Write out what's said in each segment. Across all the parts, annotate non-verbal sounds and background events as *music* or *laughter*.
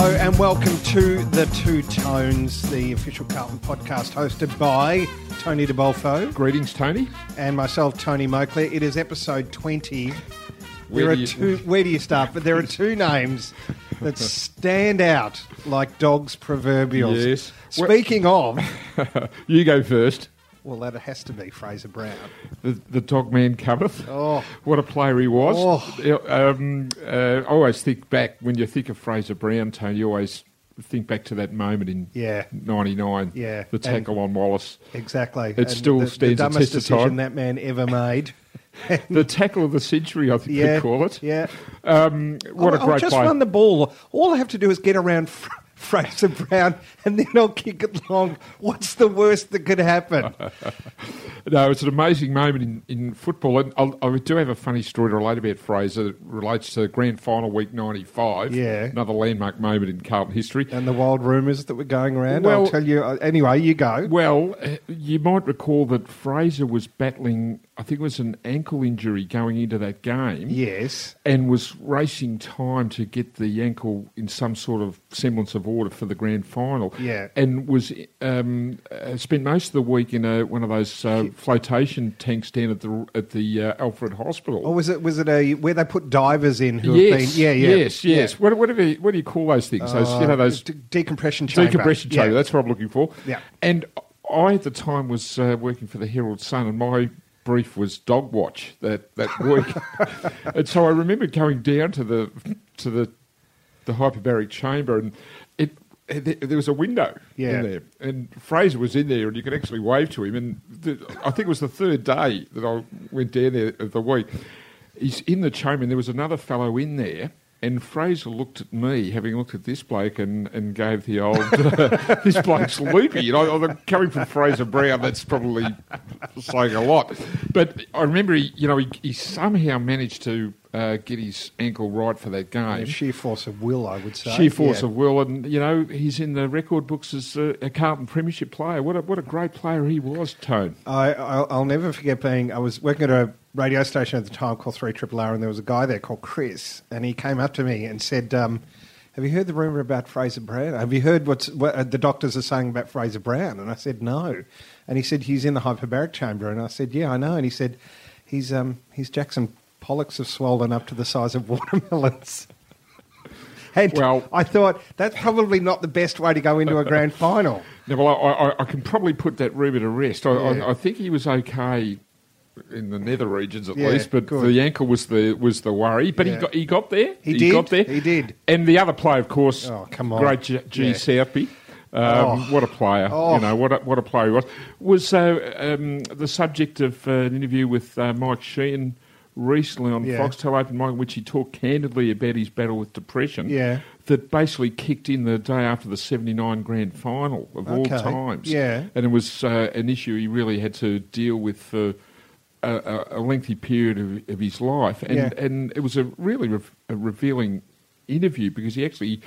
Hello and welcome to the Two Tones, the official Carlton podcast hosted by Tony DeBolfo Greetings, Tony. and myself, Tony Moakley. It is episode 20. Where there are do you- two. Where do you start? But there are two names that *laughs* stand out like dogs' proverbials. Yes. Speaking of, *laughs* You go first. Well, that has to be Fraser Brown. The, the dog man cometh. Oh. What a player he was. Oh. Um, uh, I always think back, when you think of Fraser Brown, Tony, you always think back to that moment in Yeah. 99. Yeah. The tackle on Wallace. Exactly. It still the, stands the dumbest test of decision time. that man ever made. *laughs* The tackle of the century, I think Yeah, they call it. Yeah. Um, what I'll, a great I'll just player. run the ball. All I have to do is get around Fr- Fraser Brown, and then I'll kick it long. What's the worst that could happen? *laughs* No, it's an amazing moment in, in football. And I'll, I do have a funny story to relate about Fraser. that relates to Grand Final Week 95. Yeah. Another landmark moment in Carlton history. and the wild rumours that were going around. Well- I'll tell you. uh, Anyway, you go. Well, uh, you might recall that Fraser was battling, I think it was an ankle injury going into that game. Yes. And was racing time to get the ankle in some sort of semblance of order for the grand final. Yeah. And was um, uh, spent most of the week in a, one of those uh, flotation tanks down at the at the uh, Alfred Hospital. Or was it was it a where they put divers in who yes, have been? Yeah, yeah. yes, yes. yeah. What, what, do you, what do you call those things? Those, you know, Uh, those de- decompression chamber. decompression chamber. Yeah. That's what I'm looking for. Yeah. And I at the time was uh, working for the Herald Sun, and my brief was dog watch that that *laughs* week. and so I remember going down to the to the the hyperbaric chamber, and There was a window Yeah. in there, and Fraser was in there, and you could actually wave to him. And the, I think it was the third day that I went down there of the week. He's in the chamber, and there was another fellow in there. And Fraser looked at me, having looked at this bloke, and, and gave the old, *laughs* uh, this bloke's loopy. I, I, coming from Fraser Brown, that's probably saying a lot. But I remember, he, you know, he, he somehow managed to uh, get his ankle right for that game. Sheer force of will, I would say. Sheer force Yeah. of will, and you know he's in the record books as a, a Carlton Premiership player. What a what a great player he was, Tone. I, I'll, I'll never forget being. I was working at a radio station at the time called Three Triple R, and there was a guy there called Chris, and he came up to me and said, um, "Have you heard the rumor about Fraser Brown? Have you heard what's, what uh, the doctors are saying about Fraser Brown?" And I said, "No," and he said, "He's in the hyperbaric chamber," and I said, "Yeah, I know," and he said, "He's um, his Jackson Pollocks have swollen up to the size of *laughs* watermelons." And Well- I thought that's probably not the best way to go into a grand *laughs* final. Now, well, I, I, I can probably put that rumour to rest. I, Yeah. I, I think he was okay in the nether regions at Yeah, least, but good. the ankle was the was the worry. But he got he got there. He did, got there. he did. And the other player, of course, Oh, come on. great G, G. Southby. Um, Oh. What a player! Oh. You know what a, what a player he was. Was uh, um, the subject of uh, an interview with uh, Mike Sheahan recently on Yeah. Foxtel Open Mic, which he talked candidly about his battle with depression. Yeah. that basically kicked in the day after the '79 Grand Final of all times. Yeah. and it was uh, an issue he really had to deal with for a, a, a lengthy period of, of his life, and Yeah. and it was a really re- a revealing interview because he actually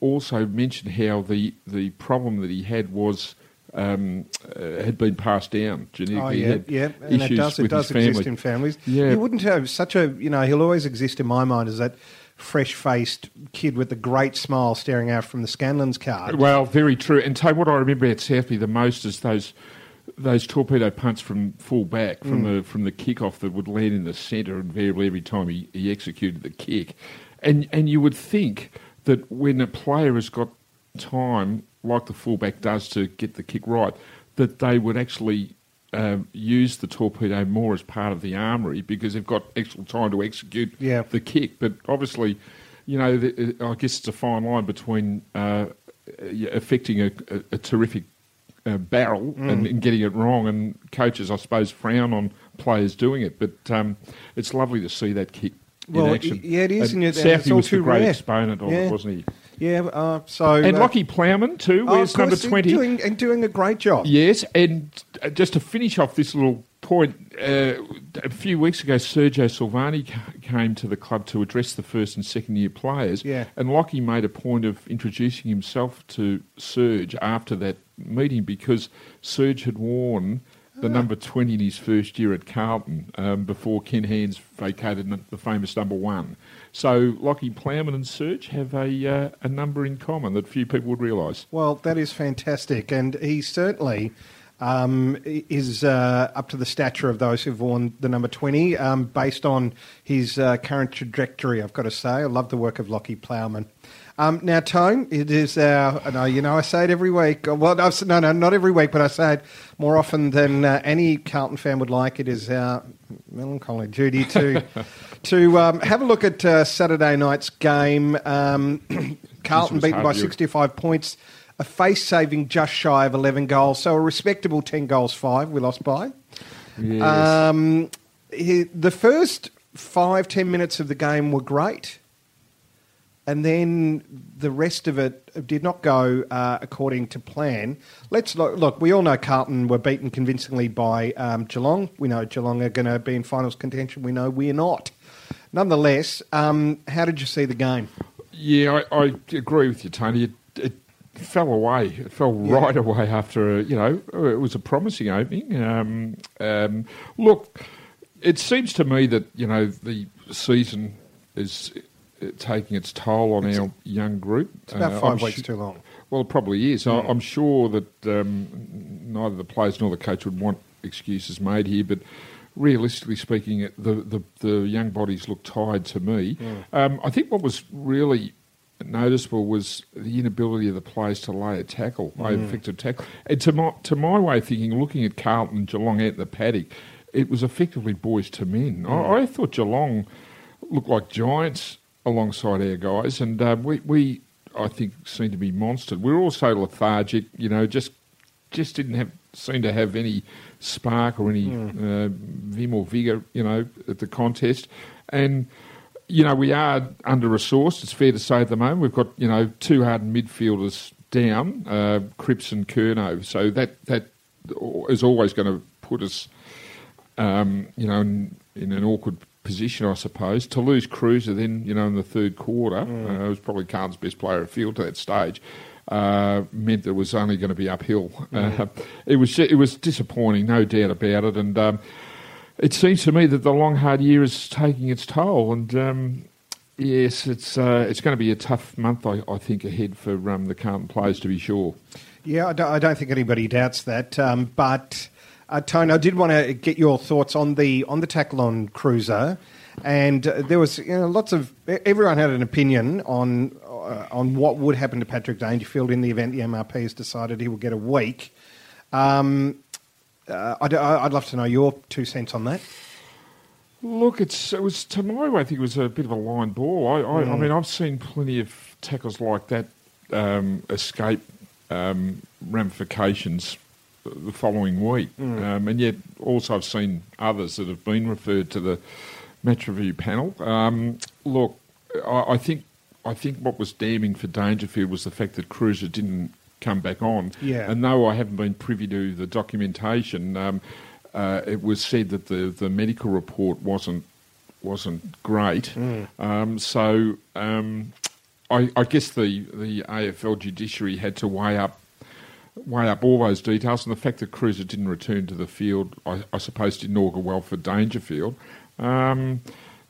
also mentioned how the the problem that he had was. Um, uh, had been passed down genetically. Oh He yeah, yeah, and it does. It does his family. exist in families. Yeah. you wouldn't have such a. You know, he'll always exist in my mind as that fresh-faced kid with a great smile staring out from the Scanlon's card. Well, very true. And Tony, what I remember at Southby the most is those those torpedo punts from full back from Mm. the from the kickoff that would land in the centre invariably every time he, he executed the kick. And and you would think that when a player has got time, like the fullback does, to get the kick right, that they would actually um, use the torpedo more as part of the armoury because they've got extra time to execute Yeah. the kick. But obviously, you know, the, I guess it's a fine line between uh, affecting a, a, a terrific uh, barrel Mm. and, and getting it wrong. And coaches, I suppose, frown on players doing it. But um, it's lovely to see that kick Well, in action. yeah, it is, And and it- Southby was the great rare. exponent of Yeah. it, wasn't he? Yeah, uh, so And uh, Lachie Plowman too. oh, Where's number twenty? doing, and doing a great job. Yes, and uh, just to finish off this little point, uh, a few weeks ago, Sergio Silvagni came to the club to address the first and second year players. Yeah. And Lachie made a point of introducing himself to Serge after that meeting because Serge had worn the number 20 in his first year at Carlton um, before Ken Hands vacated the famous number one. So Lachie Plowman and Serge have a, uh, a number in common that few people would realise. Well, that is fantastic, and he certainly um, is uh, up to the stature of those who've worn the number 20 um, based on his uh, current trajectory, I've got to say. I love the work of Lachie Plowman. Um, now, Tone, it is our, no, you know, I say it every week. Well, I've, no, no, not every week, but I say it more often than uh, any Carlton fan would like. It is our melancholy duty to *laughs* to um, have a look at uh, Saturday night's game. Um, *clears throat* Carlton beaten by 65 points, a face saving just shy of 11 goals, so a respectable 10 goals, 5 we lost by. Yes. Um, he, the first five, ten minutes of the game were great and then the rest of it did not go uh, according to plan. Let's look, look, We all know Carlton were beaten convincingly by um, Geelong. We know Geelong are going to be in finals contention. We know we're not. Nonetheless, um, how did you see the game? Yeah, I, I agree with you, Tony. It, it, fell away. It fell yeah. right away after you know it was a promising opening. Um, um look, it seems to me that you know the season is taking its toll on it's our young group. It's about uh, five weeks too long. Well, it probably is. Mm. I, am sure that um, neither the players nor the coach would want excuses made here, but realistically speaking, the, the, the young bodies look tired to me. Mm. Um, I think what was really noticeable was the inability of the players to lay a tackle, lay mm. effective tackle. And to my, to my way of thinking, looking at Carlton, Geelong out the paddock, it was effectively boys to men. Mm. I, I thought Geelong looked like giants alongside our guys, and uh, we, we I think seemed to be monstered. We were also lethargic, you know, just just didn't have seem to have any spark or any mm. uh, vim or vigour, you know, at the contest, and. You know, we are under resourced, it's fair to say at the moment. We've got, you know, two hardened midfielders down, uh, Cripps and Kerno. So that, that is always going to put us, um, you know, in, in, an awkward position, I suppose. To lose Kreuzer then, you know, in the third quarter, mm. uh, was probably Carlton's best player at field to that stage. Uh, meant that it was only going to be uphill. Mm. Uh, it was it was disappointing, no doubt about it. And um, it seems to me that the long hard year is taking its toll. And um, yes, it's uh, it's going to be a tough month, I, I think, ahead for um, the Carlton players to be sure. Yeah, I don't, I don't think anybody doubts that. Um, but uh, Tone, I did want to get your thoughts on the on the tackle on Kreuzer, and uh, there was you know, lots of everyone had an opinion on uh, on what would happen to Patrick Dangerfield in the event the MRP has decided he will get a week. Um, uh, I'd, I'd love to know your two cents on that. Look, it's it was tomorrow. I think it was a bit of a line ball. I, I, mm. I mean, I've seen plenty of tackles like that um, escape um, ramifications the following week. Mm. Um, and yet, also, I've seen others that have been referred to the match review panel. Um, look, I, I, think I think what was damning for Dangerfield was the fact that Kreuzer didn't come back on. Yeah. And though I haven't been privy to the documentation, um, uh, it was said that the, the medical report wasn't wasn't great. Mm. Um, so um, I, I, guess the, the AFL judiciary had to weigh up weigh up all those details, and the fact that Kreuzer didn't return to the field, I, I suppose, didn't augur well for Dangerfield. Um,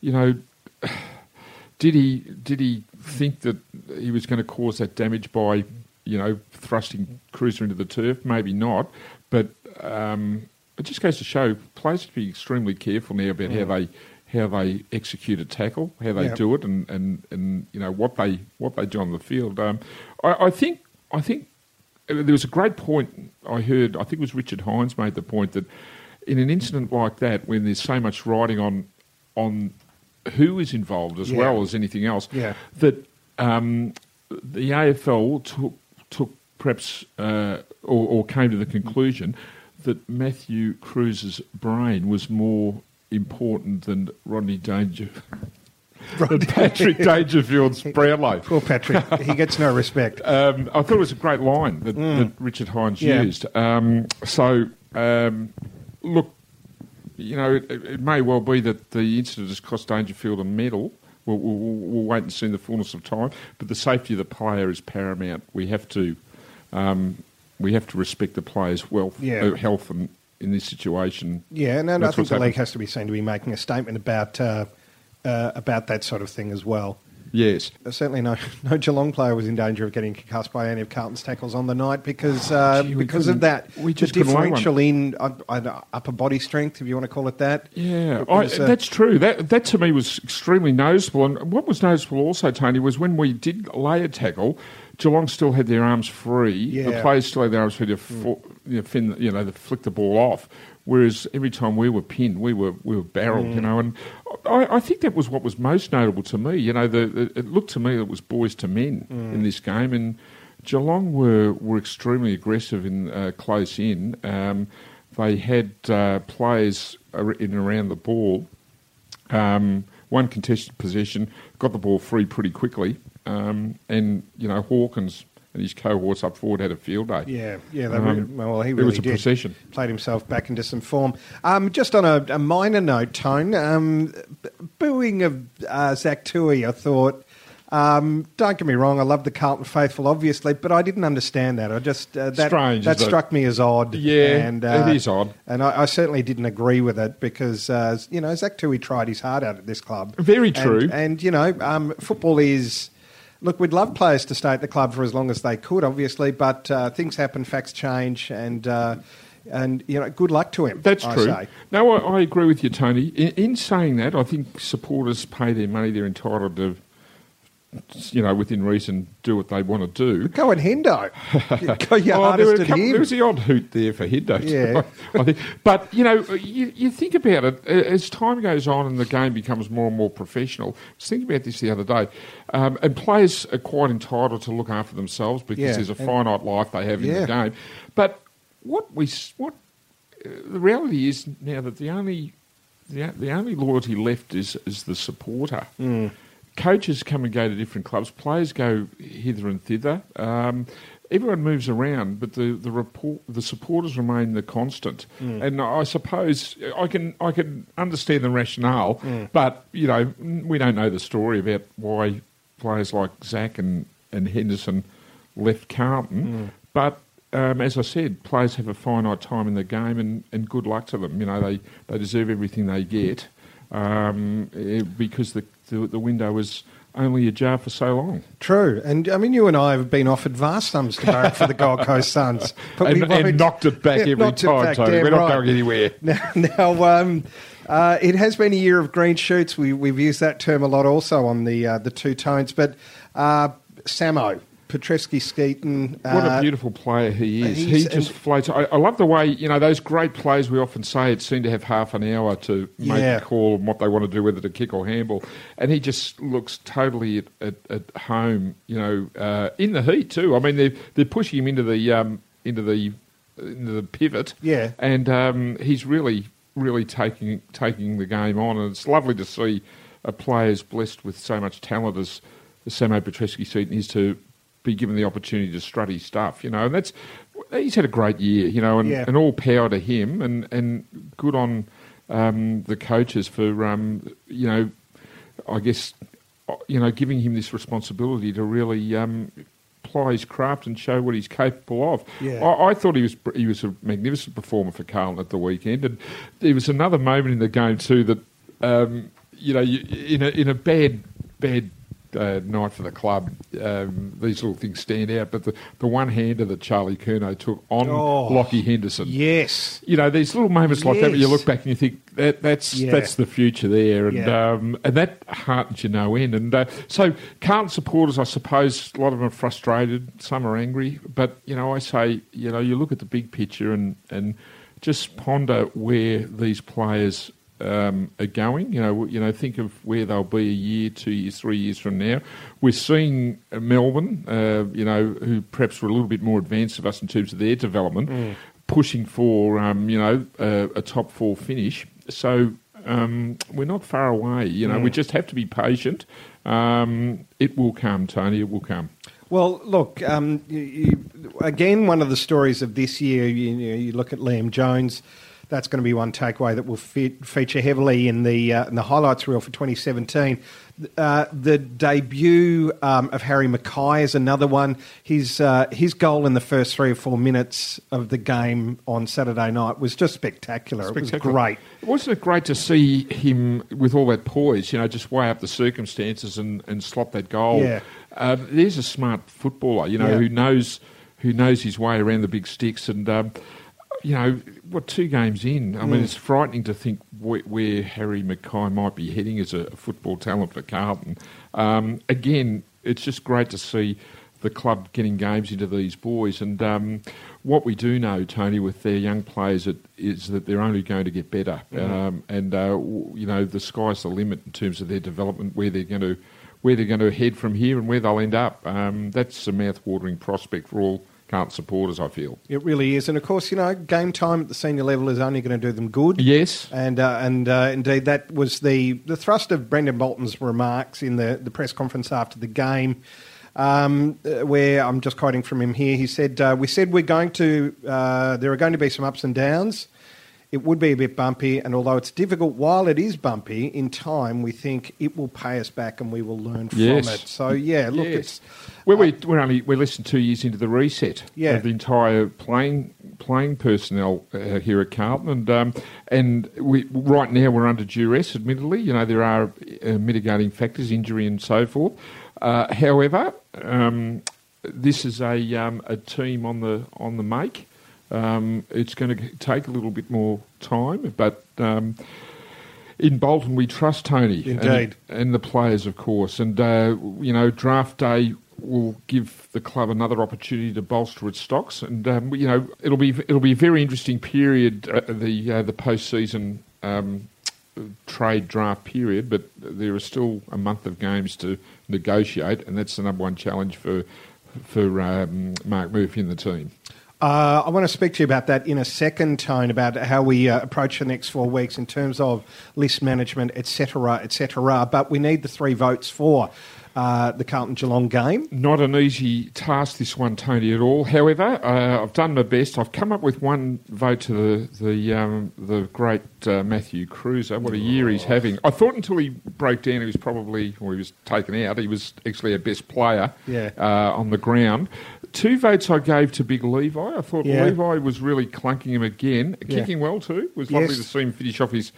you know, *sighs* did he did he think that he was going to cause that damage by you know thrusting Kreuzer into the turf? Maybe not, but um, it just goes to show players to be extremely careful now about how they how they execute a tackle, how they do it, and, and, and you know what they what they do on the field. Um, I, I think I think there was a great point I heard. I think it was Richard Hinds made the point that in an incident like that, when there's so much riding on on who is involved as yeah. well as anything else, yeah. that um, the AFL took took perhaps uh, or, or, came to the conclusion that Matthew Kreuzer's brain was more important than Rodney Danger. *laughs* Patrick Dangerfield's *laughs* Brownlow. Poor Patrick. He gets no respect. *laughs* Um, I thought it was a great line that, mm. that Richard Hinds yeah. used. Um, so, um, look, you know, it, it, may well be that the incident has cost Dangerfield a medal. We'll, we'll, we'll, wait and see in the fullness of time. But the safety of the player is paramount. We have to, um, we have to respect the player's wealth, yeah. uh, health, and in this situation. Yeah, and, and I think the league has to be seen to be making a statement about uh, uh, about that sort of thing as well. Yes. Uh, Certainly, no *laughs* no Geelong player was in danger of getting concussed by any of Carlton's tackles on the night because uh, gee, because of that we just couldn't differential in uh, uh, upper body strength, if you want to call it that. Yeah, It I, was, uh, that's true. That that to me was extremely noticeable. And what was noticeable also, Tony, was when we did lay a tackle, Geelong still had their arms free. The players still had their arms free to fo- you know, fin, you know, to flick the ball off. Whereas every time we were pinned, we were we were barreled. You know, and I, I think that was what was most notable to me. You know, the, the, it looked to me that it was boys to men in this game, and Geelong were were extremely aggressive in uh, close in. Um, they had uh, players in and around the ball. Um, one contested possession, got the ball free pretty quickly, um, and you know Hawkins and his cohorts up forward had a field day. Yeah, yeah. They Um, really, well, he it was a did. procession. Played himself back into some form. Um, just on a, a minor note, Tone, um, booing of uh, Zach Tuohy, I thought. Um, don't get me wrong, I love the Carlton faithful, obviously, but I didn't understand that. I just uh, that Strange, that isn't it? struck me as odd. Yeah, and, uh, it is odd. and I, I certainly didn't agree with it because uh, you know Zach Tuohy tried his heart out at this club. Very And- true. And, you know, um, football is. Look, we'd love players to stay at the club for as long as they could, obviously, but uh, things happen, facts change, and uh, and you know, good luck to him. That's I true. say. No, I, I agree with you, Tony. In, in saying that, I think supporters pay their money; they're entitled to, you know, within reason, do what they want to do. Go and Hendo. *laughs* Go your Oh, there, were hardest a at couple, him. there was the odd hoot there for Hendo. Yeah. I think. But, you know, you, you think about it, as time goes on and the game becomes more and more professional, I was thinking about this the other day, um, and players are quite entitled to look after themselves because Yeah, there's a finite life they have in Yeah. the game. But what we, what uh, the reality is now that the only, the, the only loyalty left is, is the supporter Mm. Coaches come and go to different clubs. Players go hither and thither. Um, everyone moves around, but the the report, the supporters remain the constant. And I suppose I can I can understand the rationale, but you know we don't know the story about why players like Zach and and Henderson left Carlton, but. Um, as I said, players have a finite time in the game, and, and good luck to them. You know, they, they deserve everything they get um, eh, because the, the the window was only ajar for so long. True, and I mean, you and I have been offered vast sums to barrack for the Gold Coast Suns, but we and, and won't- knocked it back Yeah, *laughs* every time, Tony. We're not right. going anywhere. *laughs* Now, now um, uh, it has been a year of green shoots. We, we've used that term a lot also on the uh, the two tones. But uh, Samo, Petrevski-Seton. What a uh, beautiful player he is. He just floats. I, I love the way, you know, those great players we often say it seem to have half an hour to make Yeah. a call on what they want to do, whether to kick or handball. And he just looks totally at, at, at home, you know, uh, in the heat too. I mean, they're, they're pushing him into the, um, into the, into the pivot. Yeah. And um, he's really, really taking, taking the game on. And it's lovely to see a player as blessed with so much talent as, Samo Petrevski-Seton is to be given the opportunity to strut his stuff, you know, and that's he's had a great year, you know, and, Yeah. and all power to him, and and good on um, the coaches for um, you know, I guess uh, you know giving him this responsibility to really um, ply his craft and show what he's capable of. Yeah. I, I thought he was he was a magnificent performer for Carlton at the weekend, and there was another moment in the game too that um, you know you, in a in a bad bad uh, night for the club, um, these little things stand out. But the, the one hander that Charlie Curnow took on Oh, Lachie Henderson, Yes. you know, these little moments like that where you look back and you think that that's Yeah. that's the future there, and Yeah. um, and that heartens you no end. And uh, so, Carlton supporters, I suppose, a lot of them are frustrated, some are angry, but you know, I say, you know, you look at the big picture and and just ponder where these players. Um, are going, you know, you know, think of where they'll be a year, two years, three years from now. We're seeing uh, Melbourne, uh, you know, who perhaps were a little bit more advanced of us in terms of their development, pushing for um, you know a, a top four finish. So um, we're not far away. You know, we just have to be patient. Um, it will come, Tony. It will come. Well, look, um, you, you, again, one of the stories of this year, you, you, know, you look at Liam Jones, that's going to be one takeaway that will fit, feature heavily in the uh, in the highlights reel for 2017. Uh, the debut um, of Harry McKay is another one. His uh, his goal in the first three or four minutes of the game on Saturday night was just spectacular. Spectacular. It was great. Wasn't it great to see him with all that poise? You know, just weigh up the circumstances and, and slot that goal. Yeah. Um, there's a smart footballer, you know, Yeah. who knows who knows his way around the big sticks, and um, you know, what two games in? I Mm. mean, it's frightening to think where, where Harry McKay might be heading as a football talent for Carlton. Um, again, it's just great to see the club getting games into these boys, and um, what we do know, Tony, with their young players, it, is that they're only going to get better, um, and uh, you know, the sky's the limit in terms of their development, where they're going to where they're going to head from here and where they'll end up. Um, that's a mouth-watering prospect for all Carlton supporters, I feel. It really is, and of course, you know, game time at the senior level is only going to do them good. Yes. And uh, and uh, indeed, that was the, the thrust of Brendon Bolton's remarks in the, the press conference after the game, um, uh, where I'm just quoting from him here. He said, uh, "We said we're going to. Uh, there are going to be some ups and downs. It would be a bit bumpy, and although it's difficult, while it is bumpy, in time we think it will pay us back, and we will learn from Yes. it. So yeah, look, Yes. it's Well, we, we're only we're less than two years into the reset Yeah. of the entire playing playing personnel uh, here at Carlton, and um, and we right now we're under duress. Admittedly, you know there are uh, mitigating factors, injury and so forth. Uh, however, um, this is a um, a team on the on the make. Um, it's going to take a little bit more time, but. Um, in Bolton, we trust Tony. and- Indeed. And, the players, of course. And, uh, you know, draft day will give the club another opportunity to bolster its stocks. And, um, you know, it'll be it'll be a very interesting period, uh, the, uh, the post-season um, trade draft period, but there is still a month of games to negotiate, and that's the number one challenge for, for um, Mark Murphy and the team. Uh, I want to speak to you about that in a second, Tone, about how we uh, approach the next four weeks in terms of list management, etc., etc. But we need the three votes for uh, the Carlton Geelong game. Not an easy task, this one, Tony, at all. However, uh, I've done my best. I've come up with one vote to the the, um, the great uh, Matthew Kreuzer. What a year he's having. I thought until he broke down, he was probably, or he was taken out, he was actually a best player Yeah. uh, on the ground. Two votes I gave to Big Levi. I thought Yeah. Levi was really clunking him again. Yeah. Kicking well, too. It was lovely Yes. to see him finish off his,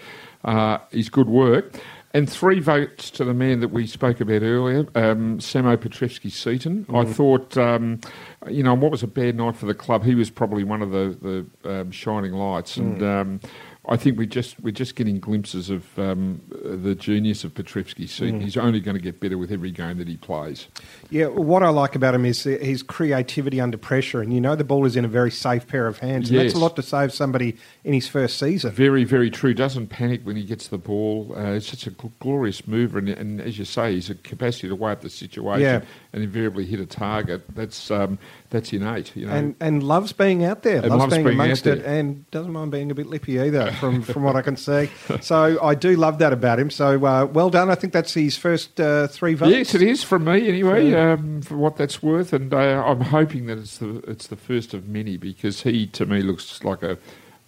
uh, his good work. And three votes to the man that we spoke about earlier, um, Samo Petrevski-Seton. I Mm. thought, um, you know, what was a bad night for the club? He was probably one of the, the um, shining lights. Mm. And um, I think we just, we're just getting glimpses of um, the genius of Petrevski-Seton. Mm. He's only going to get better with every game that he plays. Yeah, what I like about him is his creativity under pressure, and you know the ball is in a very safe pair of hands. And that's a lot to save somebody in his first season. Very, very true. Doesn't panic when he gets the ball. Uh, it's such a glorious mover, and, and as you say, he's a capacity to weigh up the situation Yeah. and invariably hit a target. That's um, that's innate. You know, And and loves being out there, loves, loves being, being amongst it, and doesn't mind being a bit lippy either, *laughs* from from what I can see. So I do love that about him. So uh, well done. I think that's his first uh, three votes. Yes, it is from me anyway. Yeah. Um, for what that's worth, and uh, I'm hoping that it's the it's the first of many because he to me looks like a,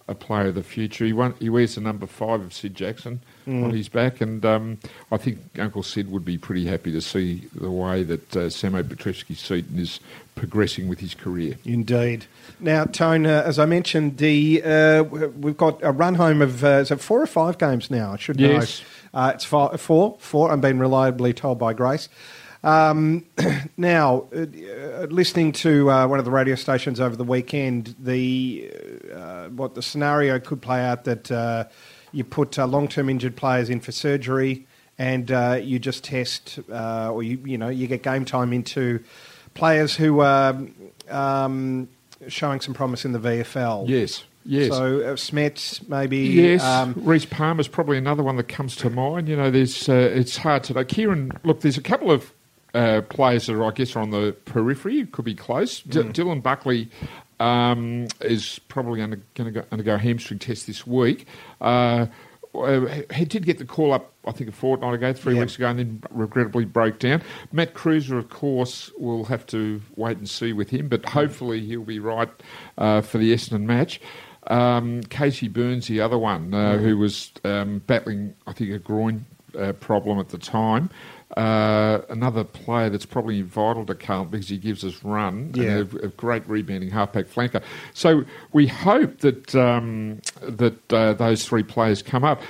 a player of the future. He won, he wears the number five of Sid Jackson Mm. on his back, and um, I think Uncle Sid would be pretty happy to see the way that uh, Samo Petrevski-Seton is progressing with his career. Indeed. Now, Tone, uh, as I mentioned, the uh, we've got a run home of uh, is it four or five games now. I should Yes. know. Uh, it's four, four, four. I'm being reliably told by Grace. Um, *clears throat* now, uh, uh, listening to uh, one of the radio stations over the weekend, the uh, what the scenario could play out that uh, you put uh, long-term injured players in for surgery, and uh, you just test, uh, or you you know you get game time into players who are um, showing some promise in the VFL. Yes, yes. So uh, Smets maybe. Yes, Um, Reese Palmer's probably another one that comes to mind. You know, there's uh, it's hard to know. Kieran, look, there's a couple of uh, players that are, I guess are on the periphery. Could be close. D- Mm. Dylan Buckley um, is probably going to undergo a hamstring test this week. Uh, uh, he did get the call up, I think, a fortnight ago, three Yeah. weeks ago, and then regrettably broke down. Matt Kreuzer, of course, will have to wait and see with him, but hopefully he'll be right uh, for the Essendon match. Um, Casey Burns, the other one, uh, who was um, battling, I think, a groin uh, problem at the time. Uh, another player that's probably vital to Carlton because he gives us run Yeah. and a, a great rebounding halfback flanker. So we hope that um, that uh, those three players come up.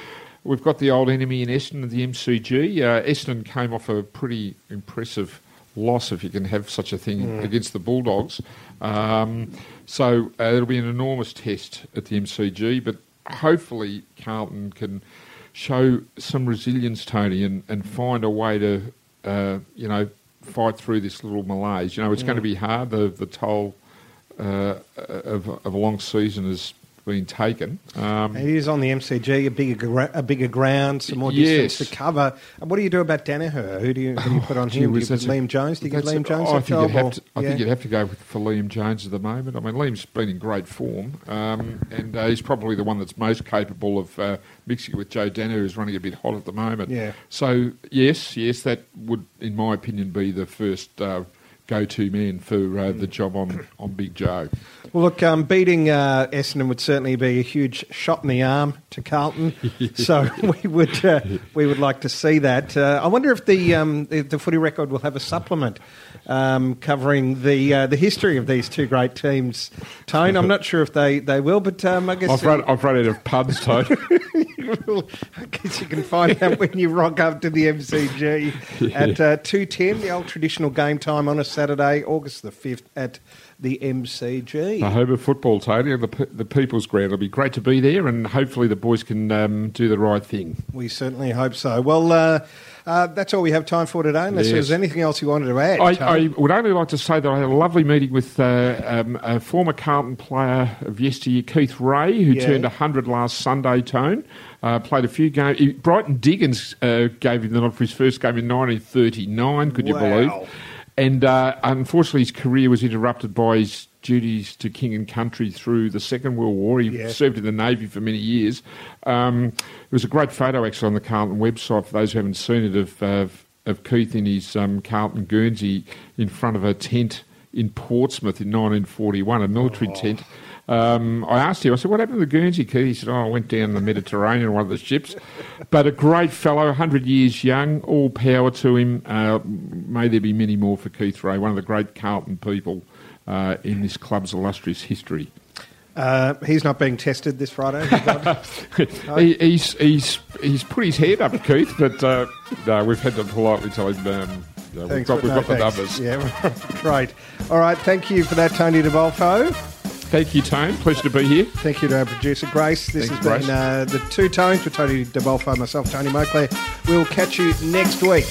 We've got the old enemy in Essendon, at the MCG. Uh, Essendon came off a pretty impressive loss, if you can have such a thing, against the Bulldogs. Um, so uh, it'll be an enormous test at the MCG, but hopefully Carlton can show some resilience, Tony, and, and find a way to, uh, you know, fight through this little malaise. You know, it's going to be hard. The the toll uh, of, of a long season has been taken. Um, It is on the MCG, a bigger a bigger ground, some more distance Yes. to cover. And what do you do about Daniher? Who do you, who do you put on Gee him? Do you put Liam Jones? Do you give Liam Jones oh, I think you'd have to, I yeah. think you'd have to go with, for Liam Jones at the moment. I mean, Liam's been in great form, um, and uh, he's probably the one that's most capable of uh, mixing it with Joe Daniher, who's running a bit hot at the moment. Yeah. So yes, yes, that would, in my opinion, be the first uh, go-to man for uh, Mm. the job on on Big Joe. Well, look, um, beating uh, Essendon would certainly be a huge shot in the arm to Carlton. *laughs* so *laughs* we would uh, we would like to see that. Uh, I wonder if the, um, the the footy record will have a supplement um, covering the uh, the history of these two great teams. Tone, I'm not sure if they, they will, but um, I guess I've run, I've run out of puns, Tony. *laughs* I guess you can find out when you rock up to the MCG at uh, 2.10, the old traditional game time on a Saturday, August the 5th at the MCG. the home of football, Tony, the, the People's Ground. It'll be great to be there, and hopefully the boys can um, do the right thing. We certainly hope so. Well, uh, uh, that's all we have time for today, unless Yes. there's anything else you wanted to add. I, I would only like to say that I had a lovely meeting with uh, um, a former Carlton player of yesteryear, Keith Ray, who Yeah. turned 100 last Sunday, Tone. Uh, played a few games. Brighton Diggins uh, gave him the nod for his first game in 1939, could you Wow. believe? And uh, unfortunately, his career was interrupted by his duties to king and country through the Second World War. He Yeah. served in the Navy for many years. Um, it was a great photo actually on the Carlton website for those who haven't seen it of, uh, of Keith in his um, Carlton Guernsey in front of a tent in Portsmouth in 1941, a military Oh. tent. Um, I asked him, I said, what happened to the Guernsey, Keith? He said, oh, I went down the Mediterranean on one of the ships. But a great fellow, 100 years young, all power to him. Uh, may there be many more for Keith Ray, one of the great Carlton people uh, in this club's illustrious history. Uh, he's not being tested this Friday. *laughs* he, he's, he's, he's put his hand up, Keith, but uh, no, we've had to politely tell him um, no, we've got, we've no got the numbers. Yeah, *laughs* great. All right, thank you for that, Tony DeBolfo. Thank you, Tone. Pleasure to be here. Thank you to our producer, Grace. This Thanks, has been uh, the Two Tones with Tony DeBolfo and myself, Tony Moakley. We'll catch you next week.